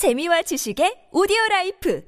재미와 지식의 오디오 라이프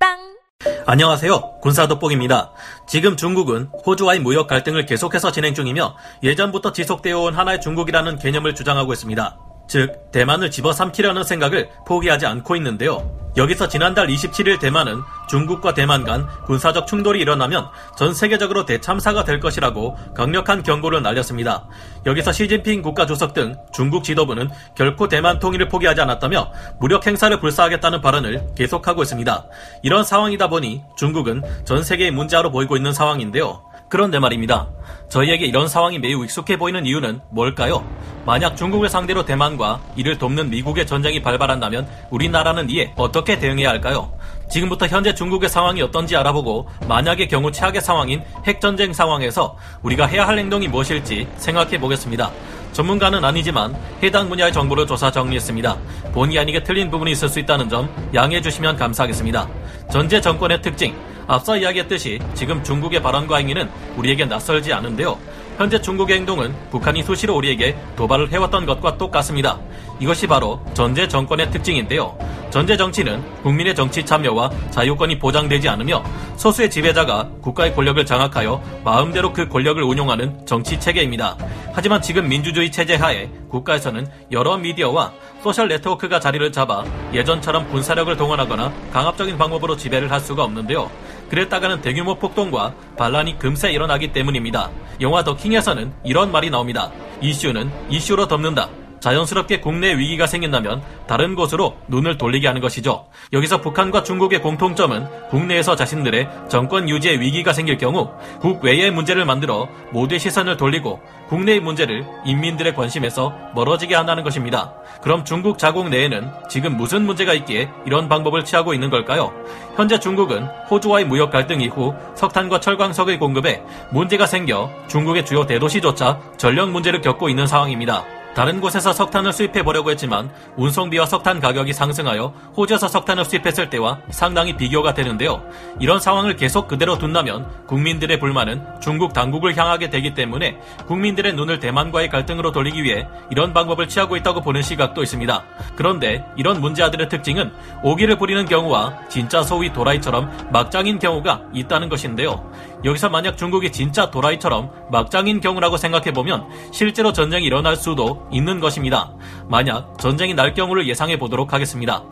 팟빵 안녕하세요. 군사돋보기입니다. 지금 중국은 호주와의 무역 갈등을 계속해서 진행 중이며 예전부터 지속되어 온 하나의 중국이라는 개념을 주장하고 있습니다. 즉, 대만을 집어삼키려는 생각을 포기하지 않고 있는데요. 여기서 지난달 27일 대만은 중국과 대만 간 군사적 충돌이 일어나면 전 세계적으로 대참사가 될 것이라고 강력한 경고를 날렸습니다. 여기서 시진핑 국가주석 등 중국 지도부는 결코 대만 통일을 포기하지 않았다며 무력 행사를 불사하겠다는 발언을 계속하고 있습니다. 이런 상황이다 보니 중국은 전 세계의 문제아로 보이고 있는 상황인데요. 그런데 말입니다. 저희에게 이런 상황이 매우 익숙해 보이는 이유는 뭘까요? 만약 중국을 상대로 대만과 이를 돕는 미국의 전쟁이 발발한다면 우리나라는 이에 어떻게 대응해야 할까요? 지금부터 현재 중국의 상황이 어떤지 알아보고 만약의 경우 최악의 상황인 핵전쟁 상황에서 우리가 해야 할 행동이 무엇일지 생각해 보겠습니다. 전문가는 아니지만 해당 분야의 정보를 조사 정리했습니다. 본의 아니게 틀린 부분이 있을 수 있다는 점 양해해 주시면 감사하겠습니다. 전제 정권의 특징, 앞서 이야기했듯이 지금 중국의 발언과 행위는 우리에게 낯설지 않은데요. 현재 중국의 행동은 북한이 수시로 우리에게 도발을 해왔던 것과 똑같습니다. 이것이 바로 전제 정권의 특징인데요. 전제 정치는 국민의 정치 참여와 자유권이 보장되지 않으며 소수의 지배자가 국가의 권력을 장악하여 마음대로 그 권력을 운용하는 정치 체계입니다. 하지만 지금 민주주의 체제 하에 국가에서는 여러 미디어와 소셜 네트워크가 자리를 잡아 예전처럼 군사력을 동원하거나 강압적인 방법으로 지배를 할 수가 없는데요. 그랬다가는 대규모 폭동과 반란이 금세 일어나기 때문입니다. 영화 더킹에서는 이런 말이 나옵니다. 이슈는 이슈로 덮는다. 자연스럽게 국내 위기가 생긴다면 다른 곳으로 눈을 돌리게 하는 것이죠. 여기서 북한과 중국의 공통점은 국내에서 자신들의 정권 유지에 위기가 생길 경우 국외의 문제를 만들어 모두의 시선을 돌리고 국내의 문제를 인민들의 관심에서 멀어지게 한다는 것입니다. 그럼 중국 자국 내에는 지금 무슨 문제가 있기에 이런 방법을 취하고 있는 걸까요? 현재 중국은 호주와의 무역 갈등 이후 석탄과 철광석의 공급에 문제가 생겨 중국의 주요 대도시조차 전력 문제를 겪고 있는 상황입니다. 다른 곳에서 석탄을 수입해 보려고 했지만 운송비와 석탄 가격이 상승하여 호주에서 석탄을 수입했을 때와 상당히 비교가 되는데요. 이런 상황을 계속 그대로 둔다면 국민들의 불만은 중국 당국을 향하게 되기 때문에 국민들의 눈을 대만과의 갈등으로 돌리기 위해 이런 방법을 취하고 있다고 보는 시각도 있습니다. 그런데 이런 문제아들의 특징은 오기를 부리는 경우와 진짜 소위 도라이처럼 막장인 경우가 있다는 것인데요. 여기서 만약 중국이 진짜 도라이처럼 막장인 경우라고 생각해보면 실제로 전쟁이 일어날 수도 있는 것입니다. 만약 전쟁이 날 경우를 예상해 보도록 하겠습니다.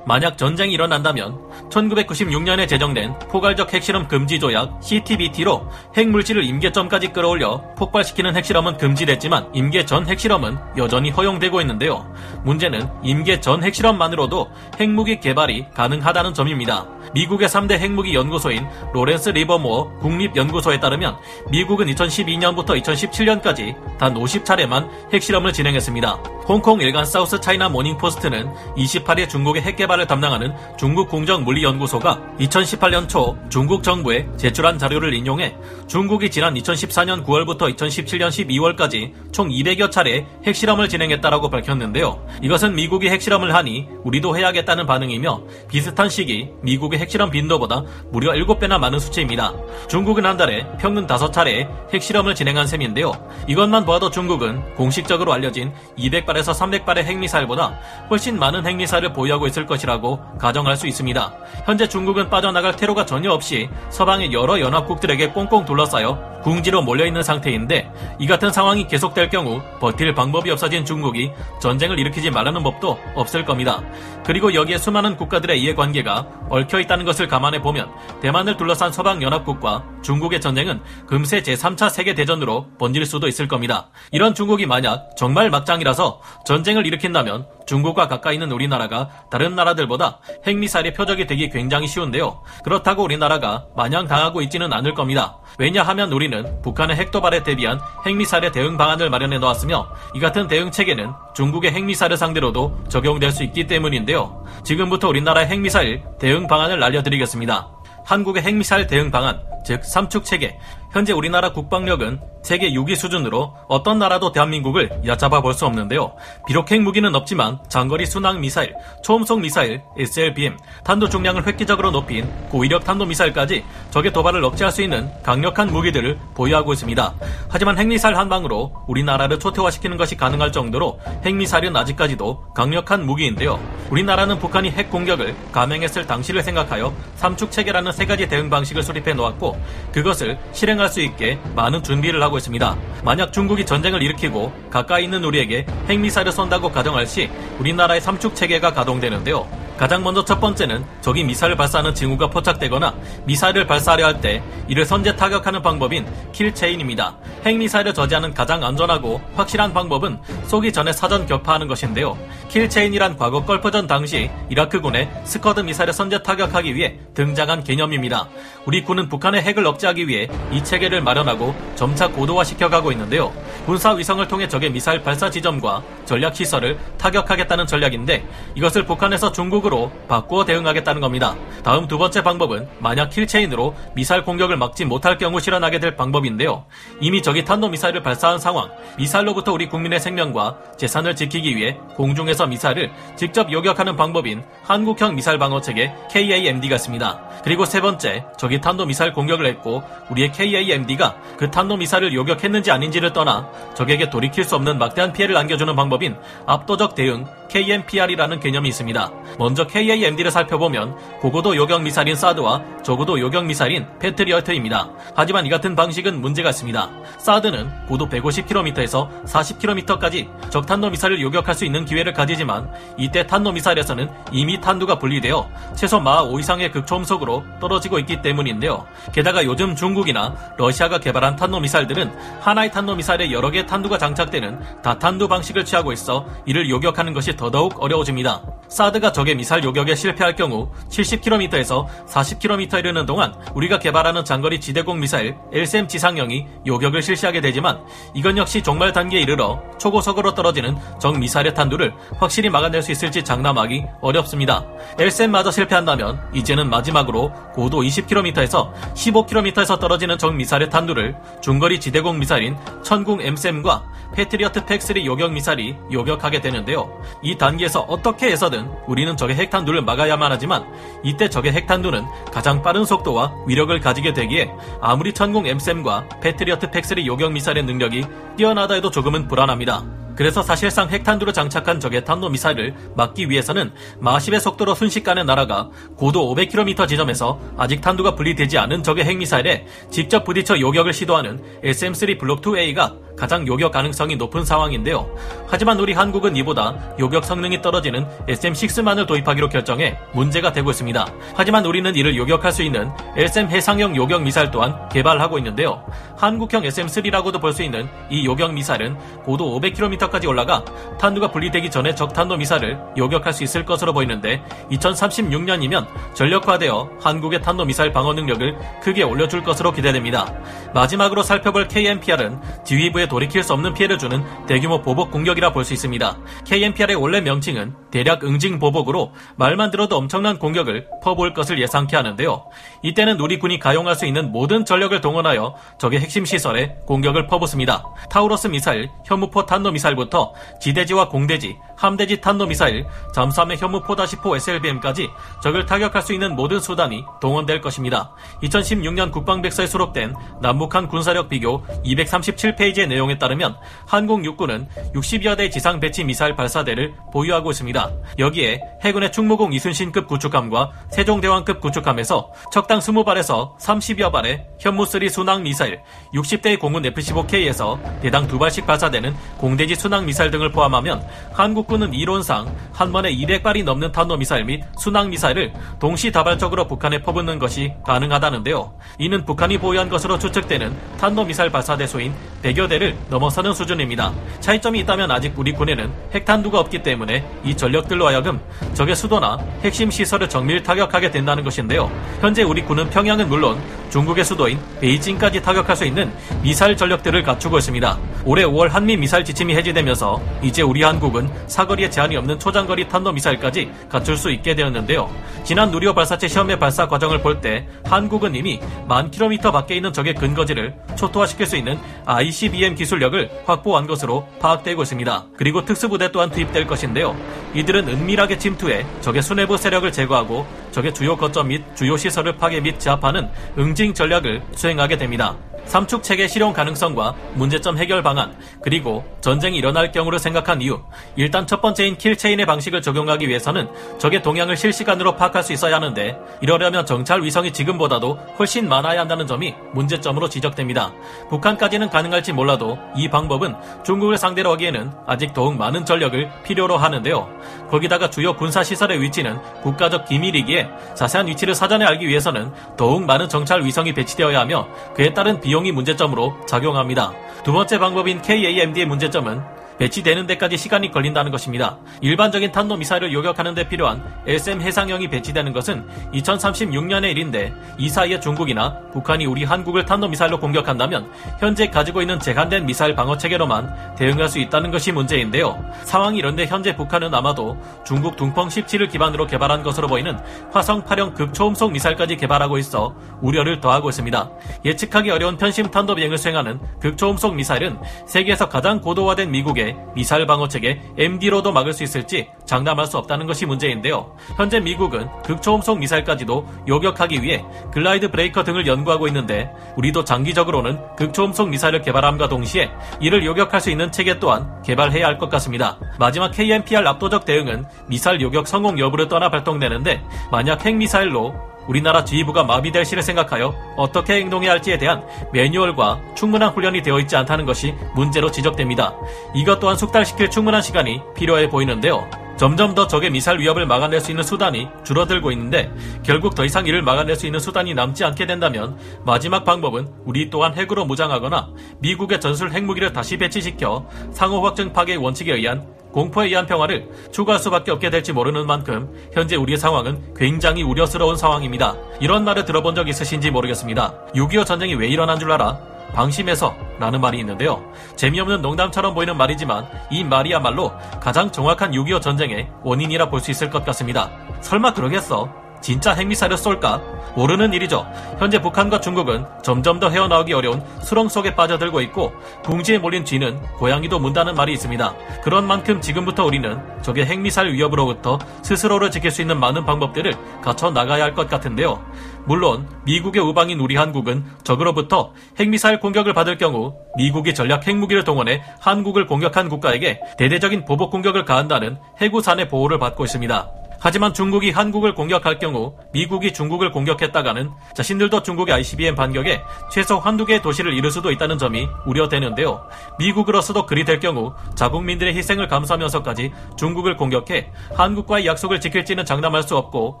만약 전쟁이 일어난다면 1996년에 제정된 포괄적 핵실험 금지 조약 CTBT로 핵물질을 임계점까지 끌어올려 폭발시키는 핵실험은 금지됐지만 임계 전 핵실험은 여전히 허용되고 있는데요. 문제는 임계 전 핵실험만으로도 핵무기 개발이 가능하다는 점입니다. 미국의 3대 핵무기 연구소인 로렌스 리버모어 국립연구소에 따르면 미국은 2012년부터 2017년까지 단 50차례만 핵실험을 진행했습니다. 홍콩 일간 사우스 차이나 모닝포스트는 28일 중국의 핵 개발을 담당하는 중국 공정물리연구소가 2018년 초 중국 정부에 제출한 자료를 인용해 중국이 지난 2014년 9월부터 2017년 12월까지 총 200여 차례 핵실험을 진행했다라고 밝혔는데요. 이것은 미국이 핵실험을 하니 우리도 해야겠다는 반응이며 비슷한 시기 미국의 핵실험 빈도보다 무려 7배나 많은 수치입니다. 중국은 한 달에 평균 5차례 핵실험을 진행한 셈인데요. 이것만 보아도 중국은 공식적으로 알려진 200발에서 300발의 핵미사일보다 훨씬 많은 핵미사일을 보유하고 있을 것이라고 가정할 수 있습니다. 현재 중국은 빠져나갈 테러가 전혀 없이 서방의 여러 연합국들에게 꽁꽁 둘러싸여 궁지로 몰려있는 상태인데 이 같은 상황이 계속될 경우 버틸 방법이 없어진 중국이 전쟁을 일으키지 말라는 법도 없을 겁니다. 그리고 여기에 수많은 국가들의 이해관계가 얽혀 있다 는 것을 감안해 보면 대만을 둘러싼 서방 연합국과 중국의 전쟁은 금세 제3차 세계대전으로 번질 수도 있을 겁니다. 이런 중국이 만약 정말 막장이라서 전쟁을 일으킨다면 중국과 가까이 있는 우리나라가 다른 나라들보다 핵미사일의 표적이 되기 굉장히 쉬운데요. 그렇다고 우리나라가 마냥 당하고 있지는 않을 겁니다. 왜냐하면 우리는 북한의 핵도발에 대비한 핵미사일의 대응 방안을 마련해 놓았으며 이 같은 대응 체계는 중국의 핵미사일을 상대로도 적용될 수 있기 때문인데요. 지금부터 우리나라의 핵미사일 대응 방안을 알려드리겠습니다. 한국의 핵미사일 대응 방안, 즉 삼축 체계. 현재 우리나라 국방력은 세계 6위 수준으로 어떤 나라도 대한민국을 얕잡아 볼 수 없는데요. 비록 핵무기는 없지만 장거리 순항 미사일, 초음속 미사일, SLBM, 탄도 중량을 획기적으로 높인 고위력 탄도 미사일까지 적의 도발을 억제할 수 있는 강력한 무기들을 보유하고 있습니다. 하지만 핵미사일 한 방으로 우리나라를 초토화시키는 것이 가능할 정도로 핵미사일은 아직까지도 강력한 무기인데요. 우리나라는 북한이 핵 공격을 감행했을 당시를 생각하여 삼축 체계라는 세 가지 대응 방식을 수립해 놓았고 그것을 실행할 수 있게 많은 준비를 하고 있습니다. 만약 중국이 전쟁을 일으키고 가까이 있는 우리에게 핵미사일을 쏜다고 가정할 시 우리나라의 삼축 체계가 가동되는데요. 가장 먼저 첫 번째는 적이 미사일을 발사하는 징후가 포착되거나 미사일을 발사하려 할 때 이를 선제 타격하는 방법인 kill chain입니다. 핵미사일을 저지하는 가장 안전하고 확실한 방법은 쏘기 전에 사전 격파하는 것인데요. kill chain이란 과거 걸프전 당시 이라크군의 스커드 미사일을 선제 타격하기 위해 등장한 개념입니다. 우리 군은 북한의 핵을 억제하기 위해 이 체계를 마련하고 점차 고도화시켜가고 있는데요. 군사 위성을 통해 적의 미사일 발사 지점과 전략 시설을 타격하겠다는 전략인데 이것을 북한에서 중국 으로 바꾸어 대응하겠다는 겁니다. 다음 두 번째 방법은 만약 킬체인으로 미사일 공격을 막지 못할 경우 실현하게 될 방법인데요. 이미 적이 탄도 미사일을 발사한 상황, 미사일로부터 우리 국민의 생명과 재산을 지키기 위해 공중에서 미사일을 직접 요격하는 방법인 한국형 미사일 방어 체계 KAMD가 있습니다. 그리고 세 번째, 적이 탄도 미사일 공격을 했고 우리의 KAMD가 그 탄도 미사일을 요격했는지 아닌지를 떠나 적에게 돌이킬 수 없는 막대한 피해를 안겨주는 방법인 압도적 대응 KMPR이라는 개념이 있습니다. 먼저 KAMD를 살펴보면 고고도 요격 미사일인 사드와 저고도 요격 미사일인 패트리어트입니다. 하지만 이 같은 방식은 문제가 있습니다. 사드는 고도 150km에서 40km까지 적탄도 미사일을 요격할 수 있는 기회를 가지지만 이때 탄도 미사일에서는 이미 탄두가 분리되어 최소 마하 5 이상의 극초음속으로 떨어지고 있기 때문인데요. 게다가 요즘 중국이나 러시아가 개발한 탄도 미사일들은 하나의 탄도 미사일에 여러 개의 탄두가 장착되는 다탄두 방식을 취하고 있어 이를 요격하는 것이 더더욱 어려워집니다. 사드가 적의 미사일 요격에 실패할 경우 70km에서 40km 이르는 동안 우리가 개발하는 장거리 지대공 미사일 LSM 지상형이 요격을 실시하게 되지만 이건 역시 종말 단계에 이르러 초고속으로 떨어지는 적 미사일의 탄두를 확실히 막아낼 수 있을지 장담하기 어렵습니다. LSM마저 실패한다면 이제는 마지막으로 고도 20km에서 15km에서 떨어지는 적 미사일의 탄두를 중거리 지대공 미사일인 천궁 MSM과 패트리어트 팩3 요격 미사일이 요격하게 되는데요. 이 단계에서 어떻게 해서든 우리는 적의 핵탄두를 막아야만 하지만 이때 적의 핵탄두는 가장 빠른 속도와 위력을 가지게 되기에 아무리 천궁 M3과 패트리어트 팩3 요격 미사일의 능력이 뛰어나다 해도 조금은 불안합니다. 그래서 사실상 핵탄두로 장착한 적의 탄도 미사일을 막기 위해서는 마십의 속도로 순식간에 날아가 고도 500km 지점에서 아직 탄두가 분리되지 않은 적의 핵미사일에 직접 부딪혀 요격을 시도하는 SM3 블록 2A가 가장 요격 가능성이 높은 상황인데요. 하지만 우리 한국은 이보다 요격 성능이 떨어지는 SM6만을 도입하기로 결정해 문제가 되고 있습니다. 하지만 우리는 이를 요격할 수 있는 SM 해상형 요격 미사일 또한 개발하고 있는데요. 한국형 SM3라고도 볼 수 있는 이 요격 미사일은 고도 500km까지 올라가 탄두가 분리되기 전에 적탄도 미사일을 요격할 수 있을 것으로 보이는데 2036년이면 전력화되어 한국의 탄도 미사일 방어 능력을 크게 올려줄 것으로 기대됩니다. 마지막으로 살펴볼 KMPR은 지휘부 에 돌이킬 수 없는 피해를 주는 대규모 보복 공격이라 볼 수 있습니다. KMPR의 원래 명칭은 대략 응징 보복으로 말만 들어도 엄청난 공격을 퍼부을 것을 예상케 하는데요. 이때는 우리 군이 가용할 수 있는 모든 전력을 동원하여 적의 핵심 시설에 공격을 퍼붓습니다. 타우러스 미사일, 현무 four 탄도 미사일부터 지대지와 공대지, 함대지 탄도 미사일, 잠수함의 현무포 다시 포 SLBM까지 적을 타격할 수 있는 모든 수단이 동원될 것입니다. 2016년 국방백서에 수록된 남북한 군사력 비교 237페이지의 내용에 따르면 한국 육군은 60여 대 지상 배치 미사일 발사대를 보유하고 있습니다. 여기에 해군의 충무공 이순신급 구축함과 세종대왕급 구축함에서 척당 20발에서 30여 발의 현무3 순항 미사일, 60대의 공군 F-15K에서 대당 2발씩 발사되는 공대지 순항 미사일 등을 포함하면 한국군은 이론상 한 번에 200발이 넘는 탄도 미사일 및 순항 미사일을 동시 다발적으로 북한에 퍼붓는 것이 가능하다는데요. 이는 북한이 보유한 것으로 추측되는 탄도 미사일 발사 대 수인 100여 대를 넘어서는 수준입니다. 차이점이 있다면 아직 우리 군에는 핵탄두가 없기 때문에 이 전력들로 하여금 적의 수도나 핵심 시설을 정밀 타격하게 된다는 것인데요. 현재 우리 군은 평양은 물론 중국의 수도인 베이징까지 타격할 수 있는 미사일 전력들을 갖추고 있습니다. 올해 5월 한미 미사일 지침이 해제되면서 이제 우리 한국은 사거리에 제한이 없는 초장거리 탄도미사일까지 갖출 수 있게 되었는데요. 지난 누리호 발사체 시험의 발사 과정을 볼 때 한국은 이미 만 킬로미터 밖에 있는 적의 근거지를 초토화시킬 수 있는 ICBM 기술력을 확보한 것으로 파악되고 있습니다. 그리고 특수부대 또한 투입될 것인데요. 이들은 은밀하게 침투해 적의 수뇌부 세력을 제거하고 적의 주요 거점 및 주요 시설을 파괴 및 제압하는 응징 전략을 수행하게 됩니다. 삼축 체계 실용 가능성과 문제점 해결 방안, 그리고 전쟁이 일어날 경우를 생각한 이유. 일단 첫 번째인 킬체인의 방식을 적용하기 위해서는 적의 동향을 실시간으로 파악할 수 있어야 하는데 이러려면 정찰 위성이 지금보다도 훨씬 많아야 한다는 점이 문제점으로 지적됩니다. 북한까지는 가능할지 몰라도 이 방법은 중국을 상대로 하기에는 아직 더욱 많은 전력을 필요로 하는데요. 거기다가 주요 군사 시설의 위치는 국가적 기밀이기에 자세한 위치를 사전에 알기 위해서는 더욱 많은 정찰 위성이 배치되어야 하며 그에 따른 비용 비용이 문제점으로 작용합니다. 두 번째 방법인 KAMD의 문제점은 배치되는 데까지 시간이 걸린다는 것입니다. 일반적인 탄도미사일을 요격하는 데 필요한 SM 해상형이 배치되는 것은 2036년의 일인데 이 사이에 중국이나 북한이 우리 한국을 탄도미사일로 공격한다면 현재 가지고 있는 재간된 미사일 방어 체계로만 대응할 수 있다는 것이 문제인데요. 상황이 이런데 현재 북한은 아마도 중국 둥펑 17을 기반으로 개발한 것으로 보이는 화성 8형 극초음속 미사일까지 개발하고 있어 우려를 더하고 있습니다. 예측하기 어려운 편심 탄도 비행을 수행하는 극초음속 미사일은 세계에서 가장 고도화된 미국의 미국의 미사일 방어 체계 MD로도 막을 수 있을지 장담할 수 없다는 것이 문제인데요. 현재 미국은 극초음속 미사일까지도 요격하기 위해 글라이드 브레이커 등을 연구하고 있는데 우리도 장기적으로는 극초음속 미사일을 개발함과 동시에 이를 요격할 수 있는 체계 또한 개발해야 할 것 같습니다. 마지막 KMPR 압도적 대응은 미사일 요격 성공 여부를 떠나 발동되는데 만약 핵미사일로 우리나라 지휘부가 마비될 시를 생각하여 어떻게 행동해야 할지에 대한 매뉴얼과 충분한 훈련이 되어 있지 않다는 것이 문제로 지적됩니다. 이것 또한 숙달시킬 충분한 시간이 필요해 보이는데요. 점점 더 적의 미사일 위협을 막아낼 수 있는 수단이 줄어들고 있는데 결국 더 이상 이를 막아낼 수 있는 수단이 남지 않게 된다면 마지막 방법은 우리 또한 핵으로 무장하거나 미국의 전술 핵무기를 다시 배치시켜 상호 확증 파괴의 원칙에 의한 공포에 의한 평화를 추구할 수밖에 없게 될지 모르는 만큼 현재 우리의 상황은 굉장히 우려스러운 상황입니다. 이런 말을 들어본 적 있으신지 모르겠습니다. 6.25 전쟁이 왜 일어난 줄 알아? 방심해서 라는 말이 있는데요. 재미없는 농담처럼 보이는 말이지만 이 말이야말로 가장 정확한 6.25 전쟁의 원인이라 볼 수 있을 것 같습니다. 설마 그러겠어? 진짜 핵미사일을 쏠까? 모르는 일이죠. 현재 북한과 중국은 점점 더 헤어나오기 어려운 수렁 속에 빠져들고 있고 궁지에 몰린 쥐는 고양이도 문다는 말이 있습니다. 그런 만큼 지금부터 우리는 적의 핵미사일 위협으로부터 스스로를 지킬 수 있는 많은 방법들을 갖춰 나가야 할 것 같은데요. 물론 미국의 우방인 우리 한국은 적으로부터 핵미사일 공격을 받을 경우 미국이 전략 핵무기를 동원해 한국을 공격한 국가에게 대대적인 보복 공격을 가한다는 해구산의 보호를 받고 있습니다. 하지만 중국이 한국을 공격할 경우 미국이 중국을 공격했다가는 자신들도 중국의 ICBM 반격에 최소 한두 개의 도시를 잃을 수도 있다는 점이 우려되는데요. 미국으로서도 그리 될 경우 자국민들의 희생을 감수하면서까지 중국을 공격해 한국과의 약속을 지킬지는 장담할 수 없고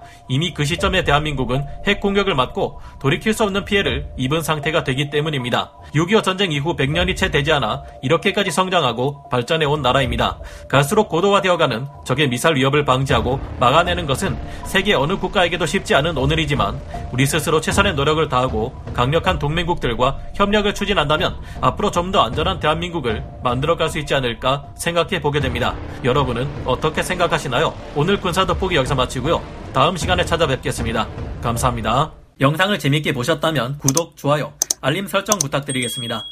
이미 그 시점에 대한민국은 핵 공격을 맞고 돌이킬 수 없는 피해를 입은 상태가 되기 때문입니다. 6.25 전쟁 이후 100년이 채 되지 않아 이렇게까지 성장하고 발전해 온 나라입니다. 갈수록 고도화되어가는 적의 미사일 위협을 방지하고 막 막아내는 것은 세계 어느 국가에게도 쉽지 않은 오늘이지만 우리 스스로 최선의 노력을 다하고 강력한 동맹국들과 협력을 추진한다면 앞으로 좀 더 안전한 대한민국을 만들어갈 수 있지 않을까 생각해 보게 됩니다. 여러분은 어떻게 생각하시나요? 오늘 군사 돋보기 여기서 마치고요. 다음 시간에 찾아뵙겠습니다. 감사합니다. 영상을 재밌게 보셨다면 구독, 좋아요, 알림 설정 부탁드리겠습니다.